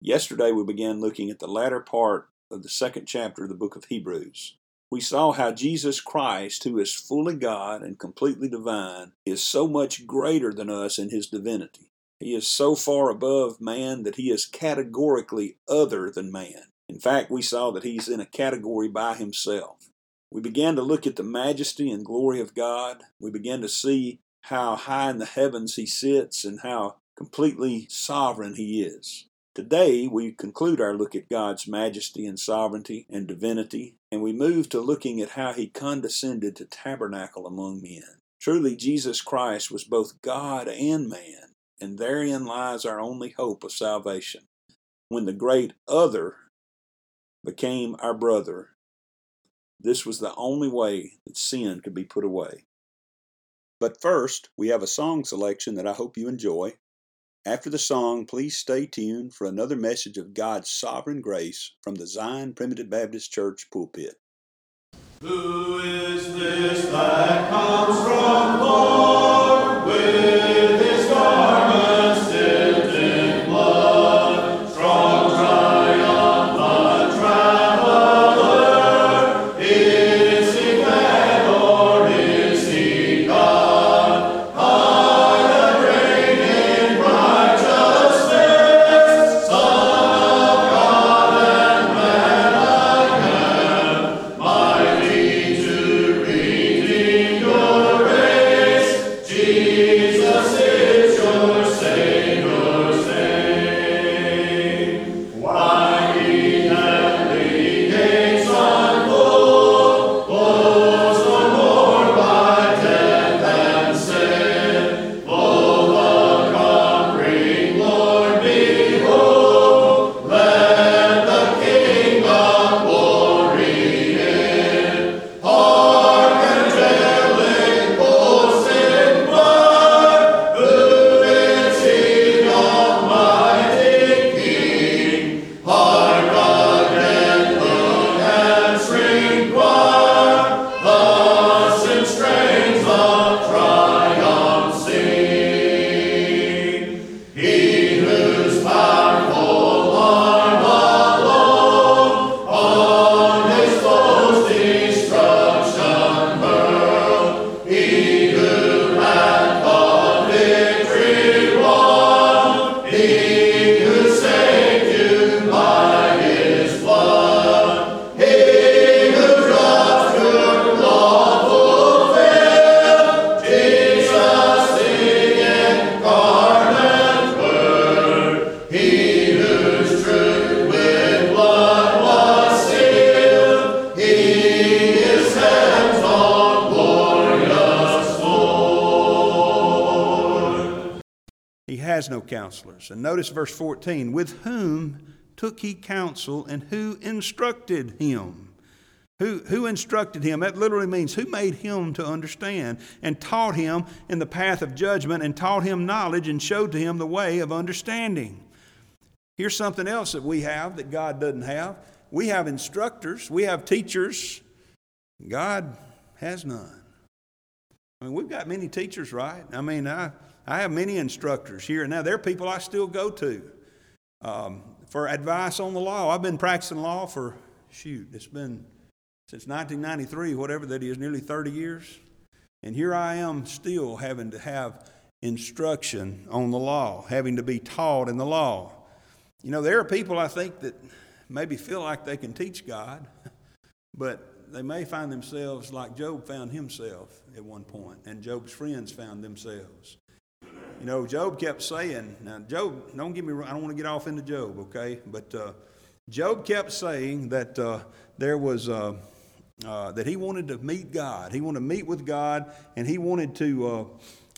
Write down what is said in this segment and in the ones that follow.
Yesterday, we began looking at the latter part of the second chapter of the book of Hebrews. We saw how Jesus Christ, who is fully God and completely divine, is so much greater than us in his divinity. He is so far above man that he is categorically other than man. In fact, we saw that he's in a category by himself. We began to look at the majesty and glory of God. We began to see how high in the heavens he sits and how completely sovereign he is. Today, we conclude our look at God's majesty and sovereignty and divinity, and we move to looking at how he condescended to tabernacle among men. Truly, Jesus Christ was both God and man, and therein lies our only hope of salvation. When the great other became our brother, this was the only way that sin could be put away. But first, we have a song selection that I hope you enjoy. After the song, please stay tuned for another message of God's sovereign grace from the Zion Primitive Baptist Church pulpit. Who is this that comes from Lord with his garments counselors. And notice verse 14 with whom took he counsel and who instructed him? Who, who instructed him? That literally means who made him to understand and taught him in the path of judgment and taught him knowledge and showed to him the way of understanding. Here's something else that we have that God doesn't have. We have instructors, we have teachers. God has none. I mean, we've got many teachers, right? I mean, I, I have many instructors here and now. They're people I still go to um, for advice on the law. I've been practicing law for, shoot, it's been since 1993, whatever that is, nearly 30 years. And here I am still having to have instruction on the law, having to be taught in the law. You know, there are people I think that maybe feel like they can teach God, but they may find themselves like Job found himself at one point, and Job's friends found themselves. You know, Job kept saying, now, Job, don't get me wrong, I don't want to get off into Job, okay? But uh, Job kept saying that uh, there was, uh, uh that he wanted to meet God. He wanted to meet with God, and he wanted to, uh,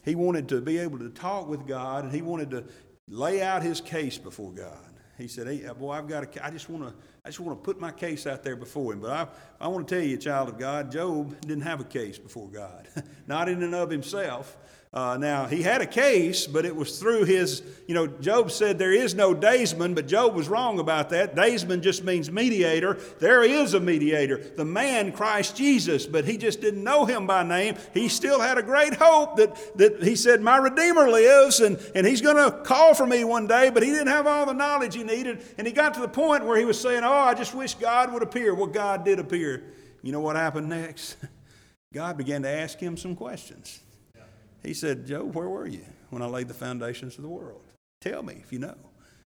he wanted to be able to talk with God, and he wanted to lay out his case before God. He said, hey, boy, I've got a, I just want to, I just want to put my case out there before him. But I, I want to tell you, child of God, Job didn't have a case before God. Not in and of himself. Uh, now, he had a case, but it was through his, you know, Job said there is no daysman, but Job was wrong about that. Daysman just means mediator. There is a mediator, the man Christ Jesus, but he just didn't know him by name. He still had a great hope that, that he said, My Redeemer lives and, and he's going to call for me one day, but he didn't have all the knowledge he needed. And he got to the point where he was saying, Oh, I just wish God would appear. Well, God did appear. You know what happened next? God began to ask him some questions. He said, Job, where were you when I laid the foundations of the world? Tell me if you know.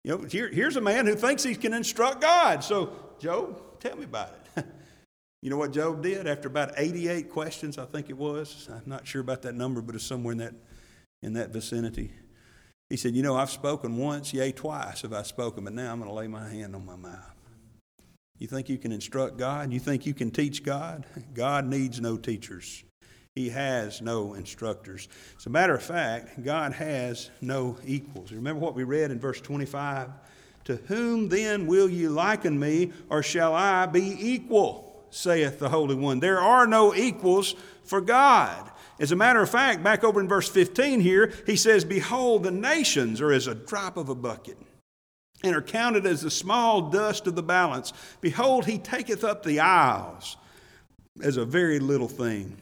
You know, here, here's a man who thinks he can instruct God. So, Job, tell me about it. you know what Job did after about 88 questions, I think it was. I'm not sure about that number, but it's somewhere in that, in that vicinity. He said, You know, I've spoken once, yea, twice have I spoken, but now I'm going to lay my hand on my mouth. You think you can instruct God? You think you can teach God? God needs no teachers. He has no instructors. As a matter of fact, God has no equals. Remember what we read in verse 25? To whom then will you liken me, or shall I be equal? saith the Holy One. There are no equals for God. As a matter of fact, back over in verse 15 here, he says, Behold, the nations are as a drop of a bucket, and are counted as the small dust of the balance. Behold, he taketh up the isles as a very little thing.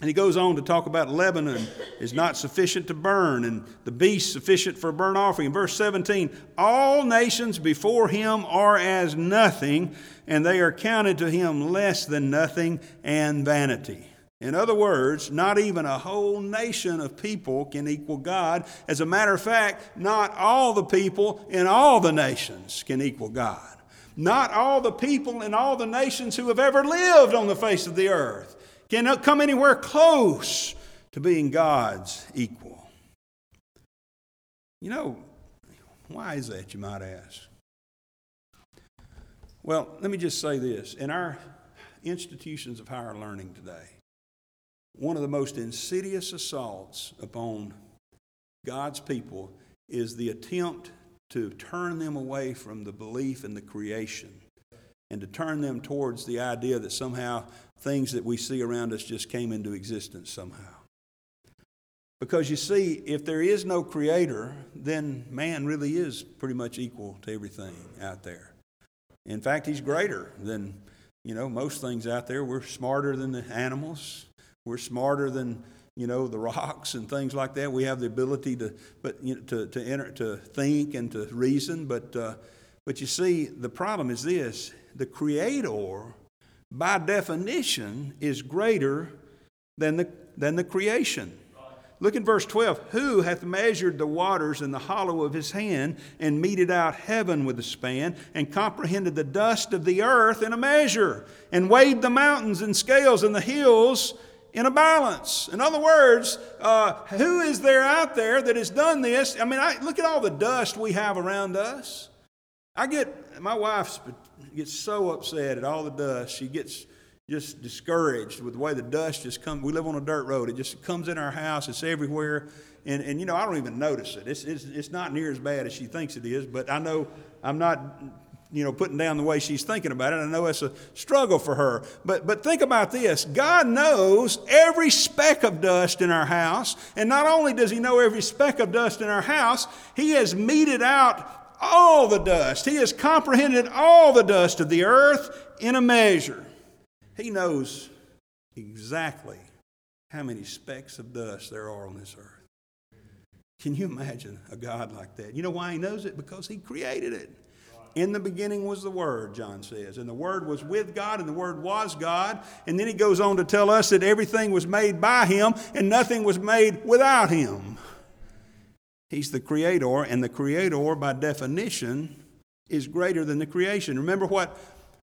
And he goes on to talk about Lebanon is not sufficient to burn, and the beast sufficient for a burnt offering. In verse 17, all nations before him are as nothing, and they are counted to him less than nothing and vanity. In other words, not even a whole nation of people can equal God. As a matter of fact, not all the people in all the nations can equal God. Not all the people in all the nations who have ever lived on the face of the earth cannot come anywhere close to being God's equal. You know, why is that, you might ask? Well, let me just say this. In our institutions of higher learning today, one of the most insidious assaults upon God's people is the attempt to turn them away from the belief in the creation and to turn them towards the idea that somehow things that we see around us just came into existence somehow. Because you see, if there is no creator, then man really is pretty much equal to everything out there. In fact, he's greater than, you know, most things out there. We're smarter than the animals. We're smarter than, you know, the rocks and things like that. We have the ability to, but, you know, to, to, enter, to think and to reason. But, uh, but you see, the problem is this the Creator, by definition, is greater than the, than the creation. Look in verse 12. Who hath measured the waters in the hollow of his hand, and meted out heaven with a span, and comprehended the dust of the earth in a measure, and weighed the mountains in scales and the hills in a balance? In other words, uh, who is there out there that has done this? I mean, I, look at all the dust we have around us. I get, my wife gets so upset at all the dust. She gets just discouraged with the way the dust just comes. We live on a dirt road. It just comes in our house. It's everywhere. And, and you know, I don't even notice it. It's, it's, it's not near as bad as she thinks it is, but I know I'm not, you know, putting down the way she's thinking about it. I know it's a struggle for her. But, but think about this God knows every speck of dust in our house. And not only does He know every speck of dust in our house, He has meted out all the dust. He has comprehended all the dust of the earth in a measure. He knows exactly how many specks of dust there are on this earth. Can you imagine a God like that? You know why he knows it? Because he created it. In the beginning was the Word, John says. And the Word was with God, and the Word was God. And then he goes on to tell us that everything was made by him, and nothing was made without him. He's the creator, and the creator, by definition, is greater than the creation. Remember what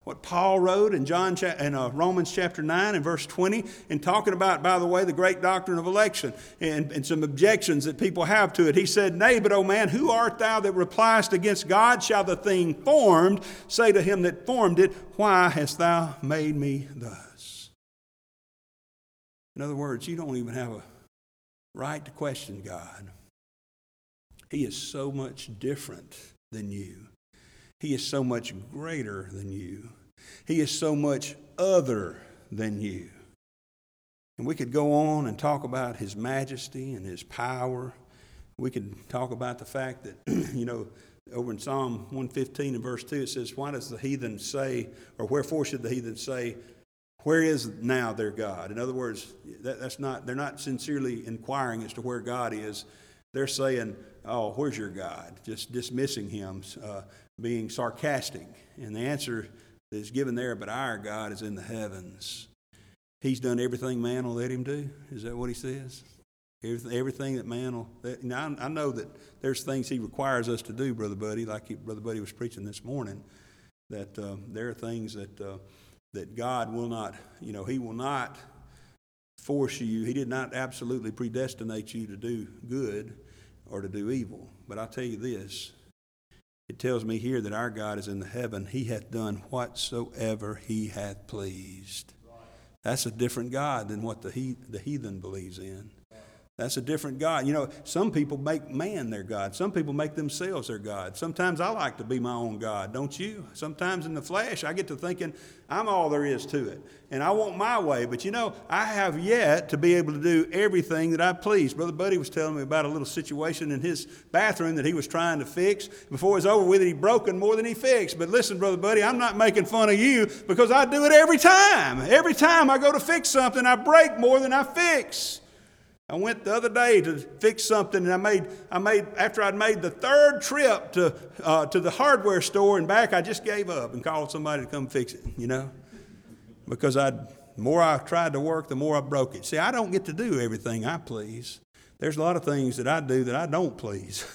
what Paul wrote in John in uh, Romans chapter 9 and verse 20, and talking about, by the way, the great doctrine of election and, and some objections that people have to it. He said, Nay, but, O man, who art thou that repliest against God? Shall the thing formed say to him that formed it, Why hast thou made me thus? In other words, you don't even have a right to question God. He is so much different than you. He is so much greater than you. He is so much other than you. And we could go on and talk about His majesty and His power. We could talk about the fact that, you know, over in Psalm 115 and verse 2, it says, Why does the heathen say, or wherefore should the heathen say, Where is now their God? In other words, that, that's not, they're not sincerely inquiring as to where God is. They're saying, Oh, where's your God? Just dismissing him. Uh, being sarcastic. And the answer is given there, but our God is in the heavens. He's done everything man will let him do. Is that what he says? Everything, that man will. That, now, I know that there's things he requires us to do, Brother Buddy, like he, Brother Buddy was preaching this morning, that uh, there are things that, uh, that God will not, you know, he will not force you. He did not absolutely predestinate you to do good or to do evil. But I'll tell you this it tells me here that our God is in the heaven. He hath done whatsoever he hath pleased. That's a different God than what the, he, the heathen believes in. That's a different God. You know, some people make man their God. Some people make themselves their God. Sometimes I like to be my own God, don't you? Sometimes in the flesh, I get to thinking I'm all there is to it. And I want my way. But you know, I have yet to be able to do everything that I please. Brother Buddy was telling me about a little situation in his bathroom that he was trying to fix. Before it was over with it, he broken more than he fixed. But listen, Brother Buddy, I'm not making fun of you because I do it every time. Every time I go to fix something, I break more than I fix. I went the other day to fix something, and I made, I made after I'd made the third trip to, uh, to the hardware store and back, I just gave up and called somebody to come fix it, you know? Because I'd, the more I tried to work, the more I broke it. See, I don't get to do everything I please. There's a lot of things that I do that I don't please.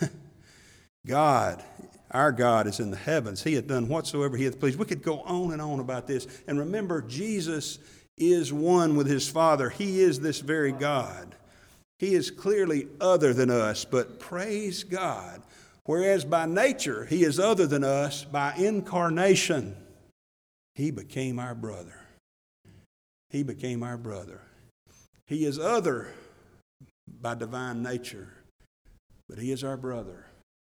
God, our God is in the heavens. He hath done whatsoever He hath pleased. We could go on and on about this. And remember, Jesus is one with His Father, He is this very God. He is clearly other than us, but praise God. Whereas by nature, He is other than us, by incarnation, He became our brother. He became our brother. He is other by divine nature, but He is our brother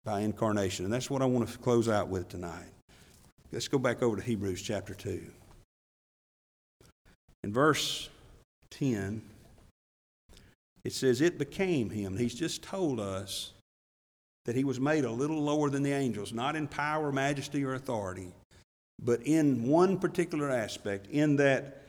by incarnation. And that's what I want to close out with tonight. Let's go back over to Hebrews chapter 2. In verse 10, it says, It became him. He's just told us that he was made a little lower than the angels, not in power, majesty, or authority, but in one particular aspect, in that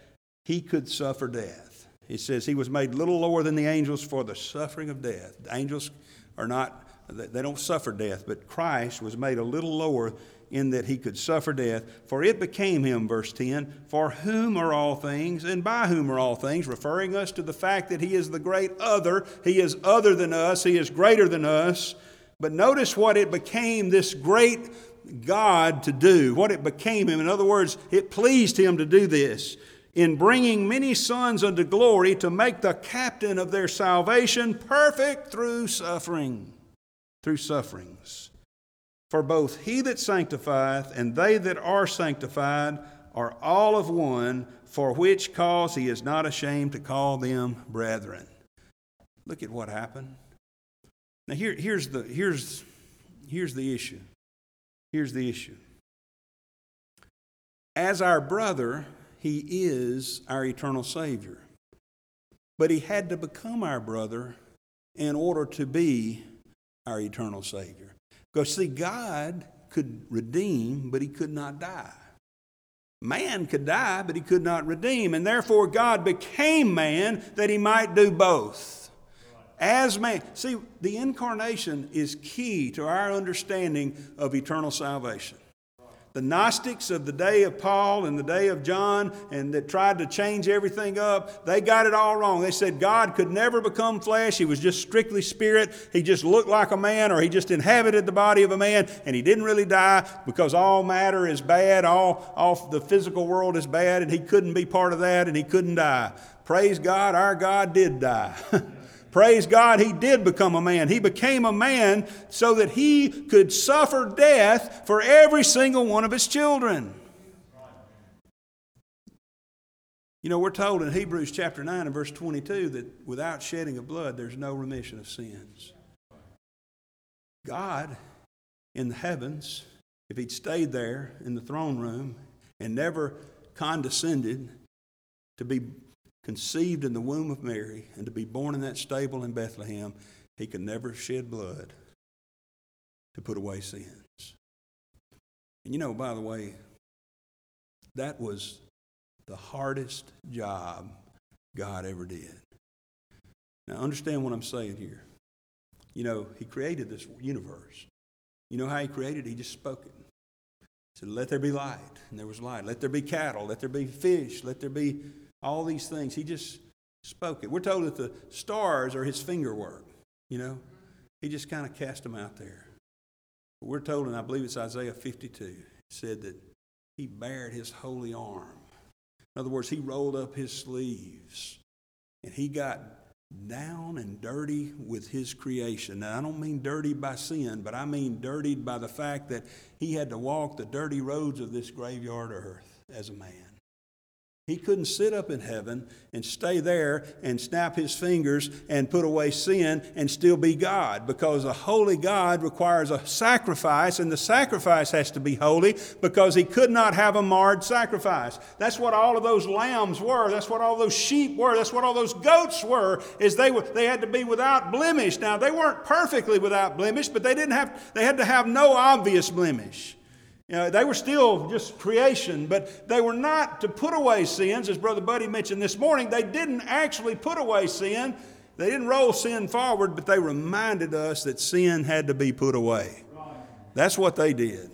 he could suffer death. It says he was made little lower than the angels for the suffering of death. The angels are not, they don't suffer death, but Christ was made a little lower in that he could suffer death. For it became him, verse 10, for whom are all things and by whom are all things, referring us to the fact that he is the great other. He is other than us, he is greater than us. But notice what it became this great God to do, what it became him. In other words, it pleased him to do this in bringing many sons unto glory to make the captain of their salvation perfect through suffering, through sufferings. For both he that sanctifieth and they that are sanctified are all of one, for which cause he is not ashamed to call them brethren. Look at what happened. Now here, here's, the, here's, here's the issue. Here's the issue. As our brother, he is our eternal Savior. But he had to become our brother in order to be our eternal Savior. Because, see, God could redeem, but he could not die. Man could die, but he could not redeem. And therefore, God became man that he might do both. As man. See, the incarnation is key to our understanding of eternal salvation. The Gnostics of the day of Paul and the day of John, and that tried to change everything up, they got it all wrong. They said God could never become flesh. He was just strictly spirit. He just looked like a man, or he just inhabited the body of a man, and he didn't really die because all matter is bad, all, all the physical world is bad, and he couldn't be part of that, and he couldn't die. Praise God, our God did die. Praise God, he did become a man. He became a man so that he could suffer death for every single one of his children. You know, we're told in Hebrews chapter 9 and verse 22 that without shedding of blood, there's no remission of sins. God in the heavens, if he'd stayed there in the throne room and never condescended to be conceived in the womb of Mary and to be born in that stable in Bethlehem, he could never shed blood to put away sins. And you know, by the way, that was the hardest job God ever did. Now, understand what I'm saying here. You know, He created this universe. You know how He created it? He just spoke it. He said, Let there be light. And there was light. Let there be cattle. Let there be fish. Let there be all these things. He just spoke it. We're told that the stars are his finger work, you know. He just kind of cast them out there. But we're told, and I believe it's Isaiah 52, said that he bared his holy arm. In other words, he rolled up his sleeves and he got down and dirty with his creation. Now, I don't mean dirty by sin, but I mean dirtied by the fact that he had to walk the dirty roads of this graveyard earth as a man. He couldn't sit up in heaven and stay there and snap his fingers and put away sin and still be God because a holy God requires a sacrifice and the sacrifice has to be holy because he could not have a marred sacrifice. That's what all of those lambs were. That's what all those sheep were. That's what all those goats were is they were they had to be without blemish. Now they weren't perfectly without blemish, but they didn't have they had to have no obvious blemish. You know, they were still just creation, but they were not to put away sins, as Brother Buddy mentioned this morning. They didn't actually put away sin. They didn't roll sin forward, but they reminded us that sin had to be put away. That's what they did.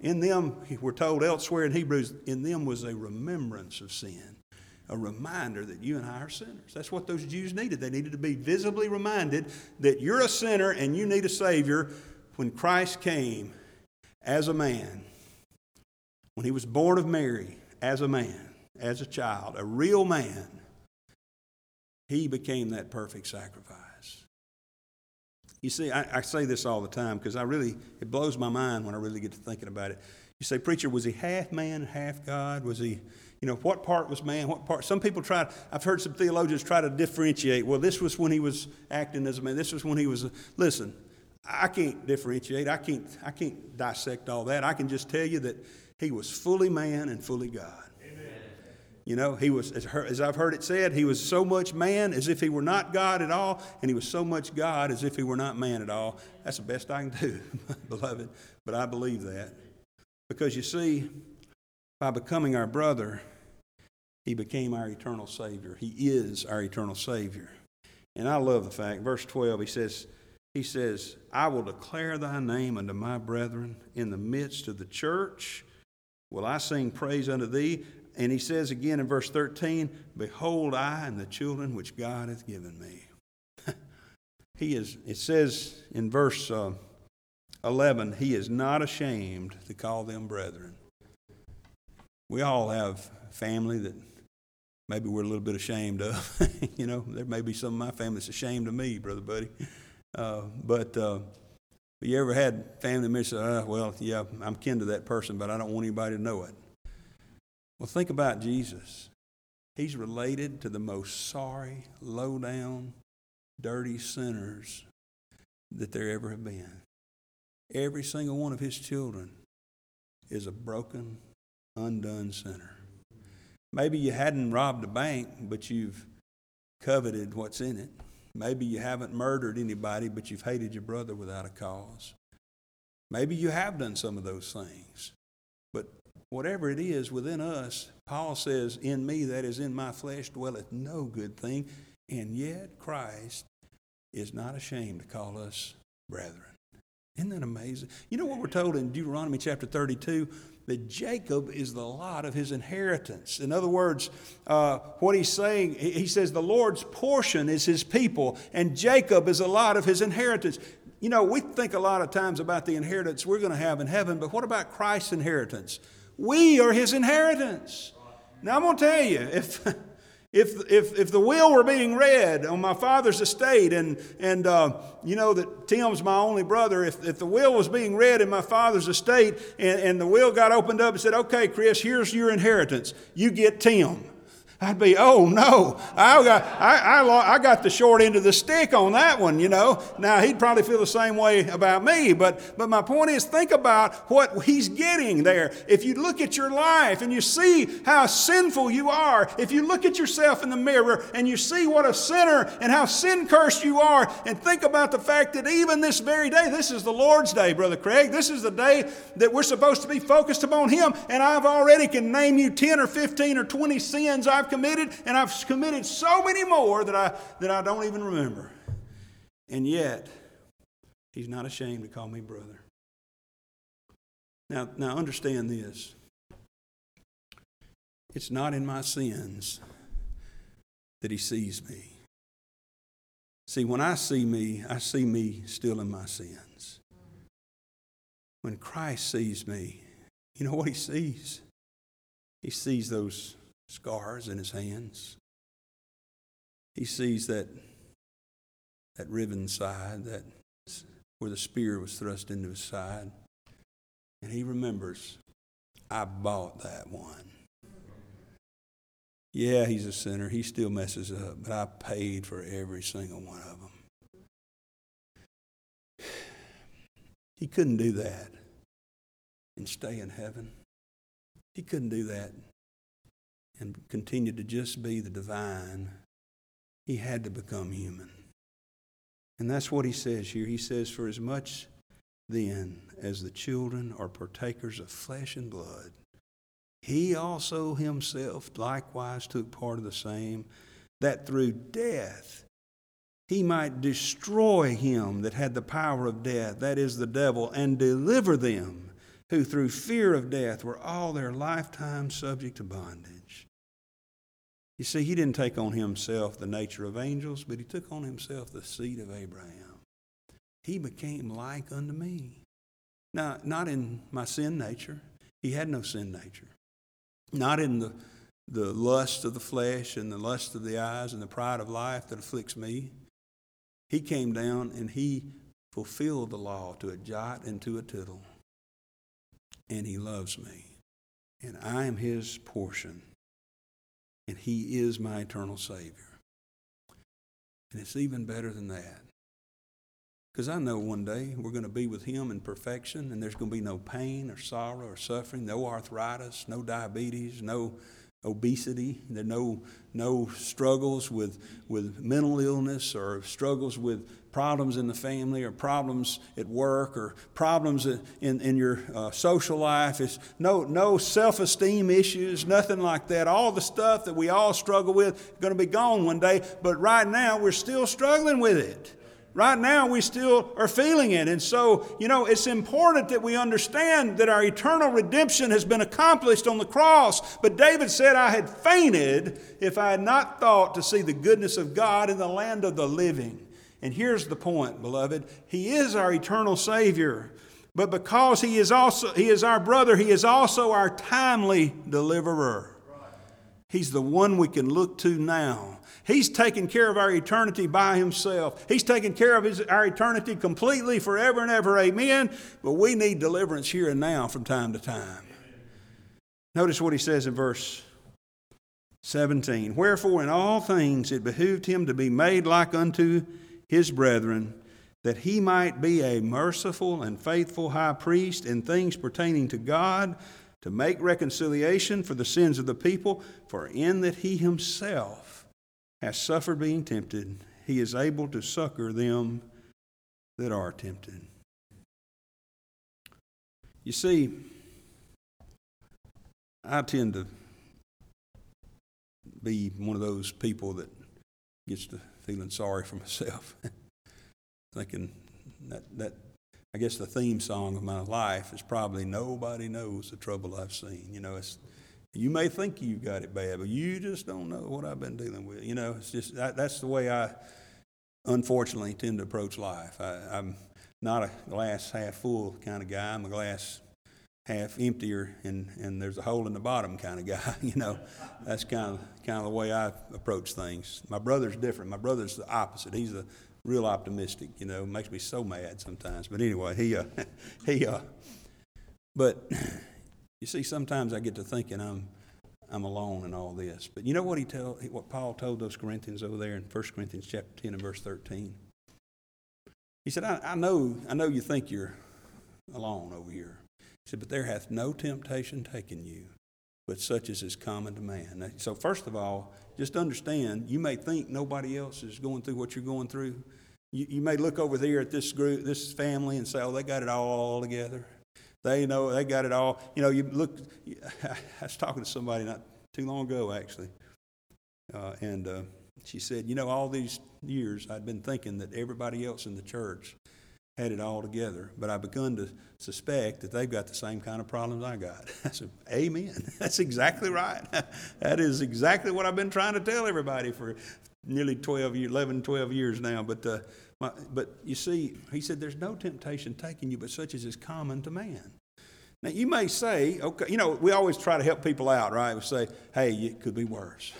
In them, we're told elsewhere in Hebrews, in them was a remembrance of sin, a reminder that you and I are sinners. That's what those Jews needed. They needed to be visibly reminded that you're a sinner and you need a Savior when Christ came as a man, when he was born of Mary, as a man, as a child, a real man, he became that perfect sacrifice. You see, I, I say this all the time because I really, it blows my mind when I really get to thinking about it. You say, Preacher, was he half man, half God? Was he, you know, what part was man, what part? Some people try, I've heard some theologians try to differentiate. Well, this was when he was acting as a man, this was when he was, listen, I can't differentiate. I can't, I can't dissect all that. I can just tell you that he was fully man and fully God. Amen. You know, he was, as I've heard it said, he was so much man as if he were not God at all, and he was so much God as if he were not man at all. That's the best I can do, beloved, but I believe that. Because you see, by becoming our brother, he became our eternal Savior. He is our eternal Savior. And I love the fact, verse 12, he says, he says, I will declare thy name unto my brethren in the midst of the church. Will I sing praise unto thee? And he says again in verse 13, Behold, I and the children which God hath given me. he is, it says in verse uh, 11, He is not ashamed to call them brethren. We all have family that maybe we're a little bit ashamed of. you know, there may be some of my family that's ashamed of me, Brother Buddy. Uh, but uh, you ever had family members say, uh, well, yeah, I'm kin to that person, but I don't want anybody to know it? Well, think about Jesus. He's related to the most sorry, low down, dirty sinners that there ever have been. Every single one of his children is a broken, undone sinner. Maybe you hadn't robbed a bank, but you've coveted what's in it. Maybe you haven't murdered anybody, but you've hated your brother without a cause. Maybe you have done some of those things. But whatever it is within us, Paul says, In me, that is in my flesh, dwelleth no good thing. And yet Christ is not ashamed to call us brethren. Isn't that amazing? You know what we're told in Deuteronomy chapter 32? That Jacob is the lot of his inheritance. In other words, uh, what he's saying, he says the Lord's portion is his people, and Jacob is a lot of his inheritance. You know, we think a lot of times about the inheritance we're going to have in heaven, but what about Christ's inheritance? We are his inheritance. Now, I'm going to tell you, if. If, if, if the will were being read on my father's estate, and, and uh, you know that Tim's my only brother, if, if the will was being read in my father's estate and, and the will got opened up and said, okay, Chris, here's your inheritance, you get Tim. I'd be, oh no, I got, I, I, I, got the short end of the stick on that one, you know. Now, he'd probably feel the same way about me, but, but my point is think about what he's getting there. If you look at your life and you see how sinful you are, if you look at yourself in the mirror and you see what a sinner and how sin cursed you are, and think about the fact that even this very day, this is the Lord's day, Brother Craig, this is the day that we're supposed to be focused upon Him, and I've already can name you 10 or 15 or 20 sins I've committed, and I've committed so many more that I, that I don't even remember. And yet, he's not ashamed to call me brother. Now, now understand this. It's not in my sins that he sees me. See, when I see me, I see me still in my sins. When Christ sees me, you know what he sees? He sees those scars in his hands. He sees that, that riven side, that where the spear was thrust into his side. And he remembers, I bought that one. Yeah, he's a sinner. He still messes up, but I paid for every single one of them. He couldn't do that and stay in heaven. He couldn't do that and continue to just be the divine, he had to become human. And that's what he says here. He says, For as much then as the children are partakers of flesh and blood, he also himself likewise took part of the same, that through death he might destroy him that had the power of death, that is the devil, and deliver them who through fear of death were all their lifetime subject to bondage. You see, he didn't take on himself the nature of angels, but he took on himself the seed of Abraham. He became like unto me. Now, not in my sin nature. He had no sin nature. Not in the, the lust of the flesh and the lust of the eyes and the pride of life that afflicts me. He came down and he fulfilled the law to a jot and to a tittle. And he loves me. And I am his portion and He is my eternal Savior. And it's even better than that. Because I know one day we're going to be with Him in perfection, and there's going to be no pain or sorrow or suffering, no arthritis, no diabetes, no obesity, there no, no struggles with, with mental illness or struggles with problems in the family or problems at work or problems in, in your uh, social life. It's no, no self esteem issues, nothing like that. All the stuff that we all struggle with is going to be gone one day, but right now we're still struggling with it. Right now, we still are feeling it. And so, you know, it's important that we understand that our eternal redemption has been accomplished on the cross. But David said, I had fainted if I had not thought to see the goodness of God in the land of the living. And here's the point, beloved He is our eternal Savior. But because he is also he is our brother, he is also our timely deliverer. He's the one we can look to now He's taken care of our eternity by Himself. He's taken care of his, our eternity completely forever and ever. Amen. But we need deliverance here and now from time to time. Notice what He says in verse 17 Wherefore, in all things it behooved Him to be made like unto His brethren, that He might be a merciful and faithful high priest in things pertaining to God to make reconciliation for the sins of the people, for in that he himself has suffered being tempted, he is able to succor them that are tempted. You see, I tend to be one of those people that gets to feeling sorry for myself, thinking that, that I guess the theme song of my life is probably "Nobody Knows the Trouble I've Seen." You know, it's you may think you've got it bad, but you just don't know what I've been dealing with. You know, it's just that, that's the way I, unfortunately, tend to approach life. I, I'm not a glass half full kind of guy. I'm a glass half emptier and, and there's a hole in the bottom kind of guy. you know, that's kind of kind of the way I approach things. My brother's different. My brother's the opposite. He's a real optimistic. You know, makes me so mad sometimes. But anyway, he uh, he uh, but you see, sometimes I get to thinking I'm I'm alone in all this. But you know what he tell what Paul told those Corinthians over there in 1 Corinthians chapter 10 and verse 13? He said, I, I know I know you think you're alone over here. He said, But there hath no temptation taken you, but such as is common to man. So first of all, just understand, you may think nobody else is going through what you're going through. You, you may look over there at this group, this family, and say, Oh, they got it all together. They know they got it all. You know, you look. I was talking to somebody not too long ago, actually, uh, and uh, she said, "You know, all these years I'd been thinking that everybody else in the church had it all together, but I've begun to suspect that they've got the same kind of problems I got." I said, "Amen. That's exactly right. that is exactly what I've been trying to tell everybody for nearly 12 years, 11, 12 years now." But uh, my, but you see, he said, There's no temptation taking you but such as is common to man. Now, you may say, okay, you know, we always try to help people out, right? We say, hey, it could be worse.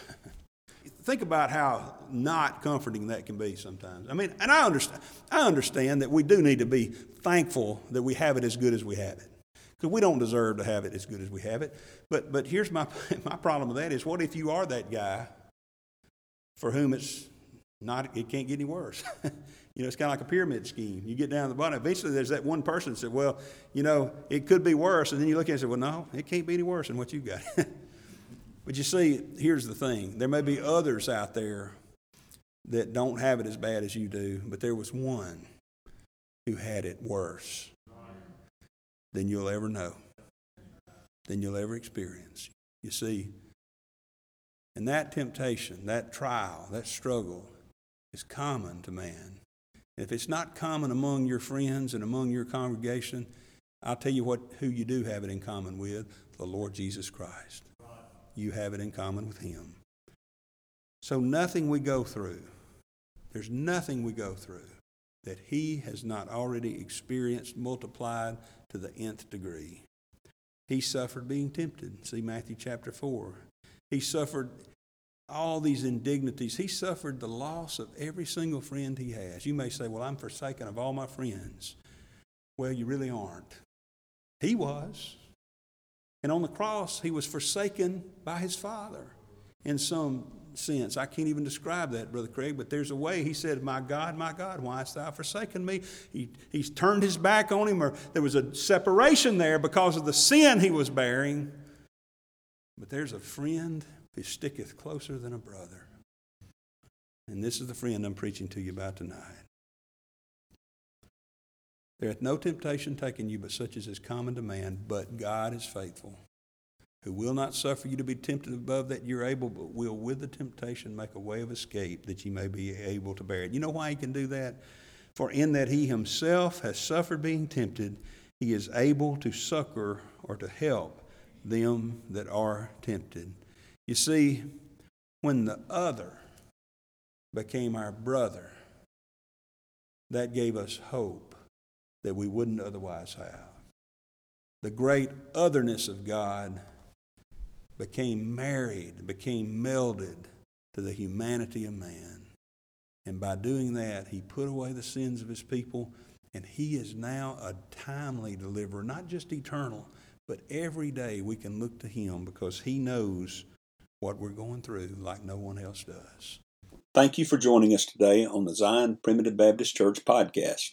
Think about how not comforting that can be sometimes. I mean, and I understand, I understand that we do need to be thankful that we have it as good as we have it. Because we don't deserve to have it as good as we have it. But, but here's my, my problem with that is what if you are that guy for whom it's not, it can't get any worse? You know, it's kind of like a pyramid scheme. You get down to the bottom. Eventually, there's that one person that said, Well, you know, it could be worse. And then you look at it and say, Well, no, it can't be any worse than what you've got. but you see, here's the thing there may be others out there that don't have it as bad as you do, but there was one who had it worse than you'll ever know, than you'll ever experience. You see, and that temptation, that trial, that struggle is common to man. If it's not common among your friends and among your congregation, I'll tell you what who you do have it in common with, the Lord Jesus Christ. You have it in common with him. So nothing we go through, there's nothing we go through that he has not already experienced multiplied to the nth degree. He suffered being tempted. See Matthew chapter 4. He suffered all these indignities. He suffered the loss of every single friend he has. You may say, Well, I'm forsaken of all my friends. Well, you really aren't. He was. And on the cross, he was forsaken by his Father in some sense. I can't even describe that, Brother Craig, but there's a way. He said, My God, my God, why hast thou forsaken me? He, he's turned his back on him, or there was a separation there because of the sin he was bearing. But there's a friend who sticketh closer than a brother. And this is the friend I'm preaching to you about tonight. There hath no temptation taken you but such as is common to man, but God is faithful, who will not suffer you to be tempted above that you're able, but will with the temptation make a way of escape that ye may be able to bear it. You know why he can do that? For in that he himself has suffered being tempted, he is able to succor or to help them that are tempted. You see, when the other became our brother, that gave us hope that we wouldn't otherwise have. The great otherness of God became married, became melded to the humanity of man. And by doing that, he put away the sins of his people, and he is now a timely deliverer, not just eternal, but every day we can look to him because he knows what we're going through like no one else does. Thank you for joining us today on the Zion Primitive Baptist Church podcast.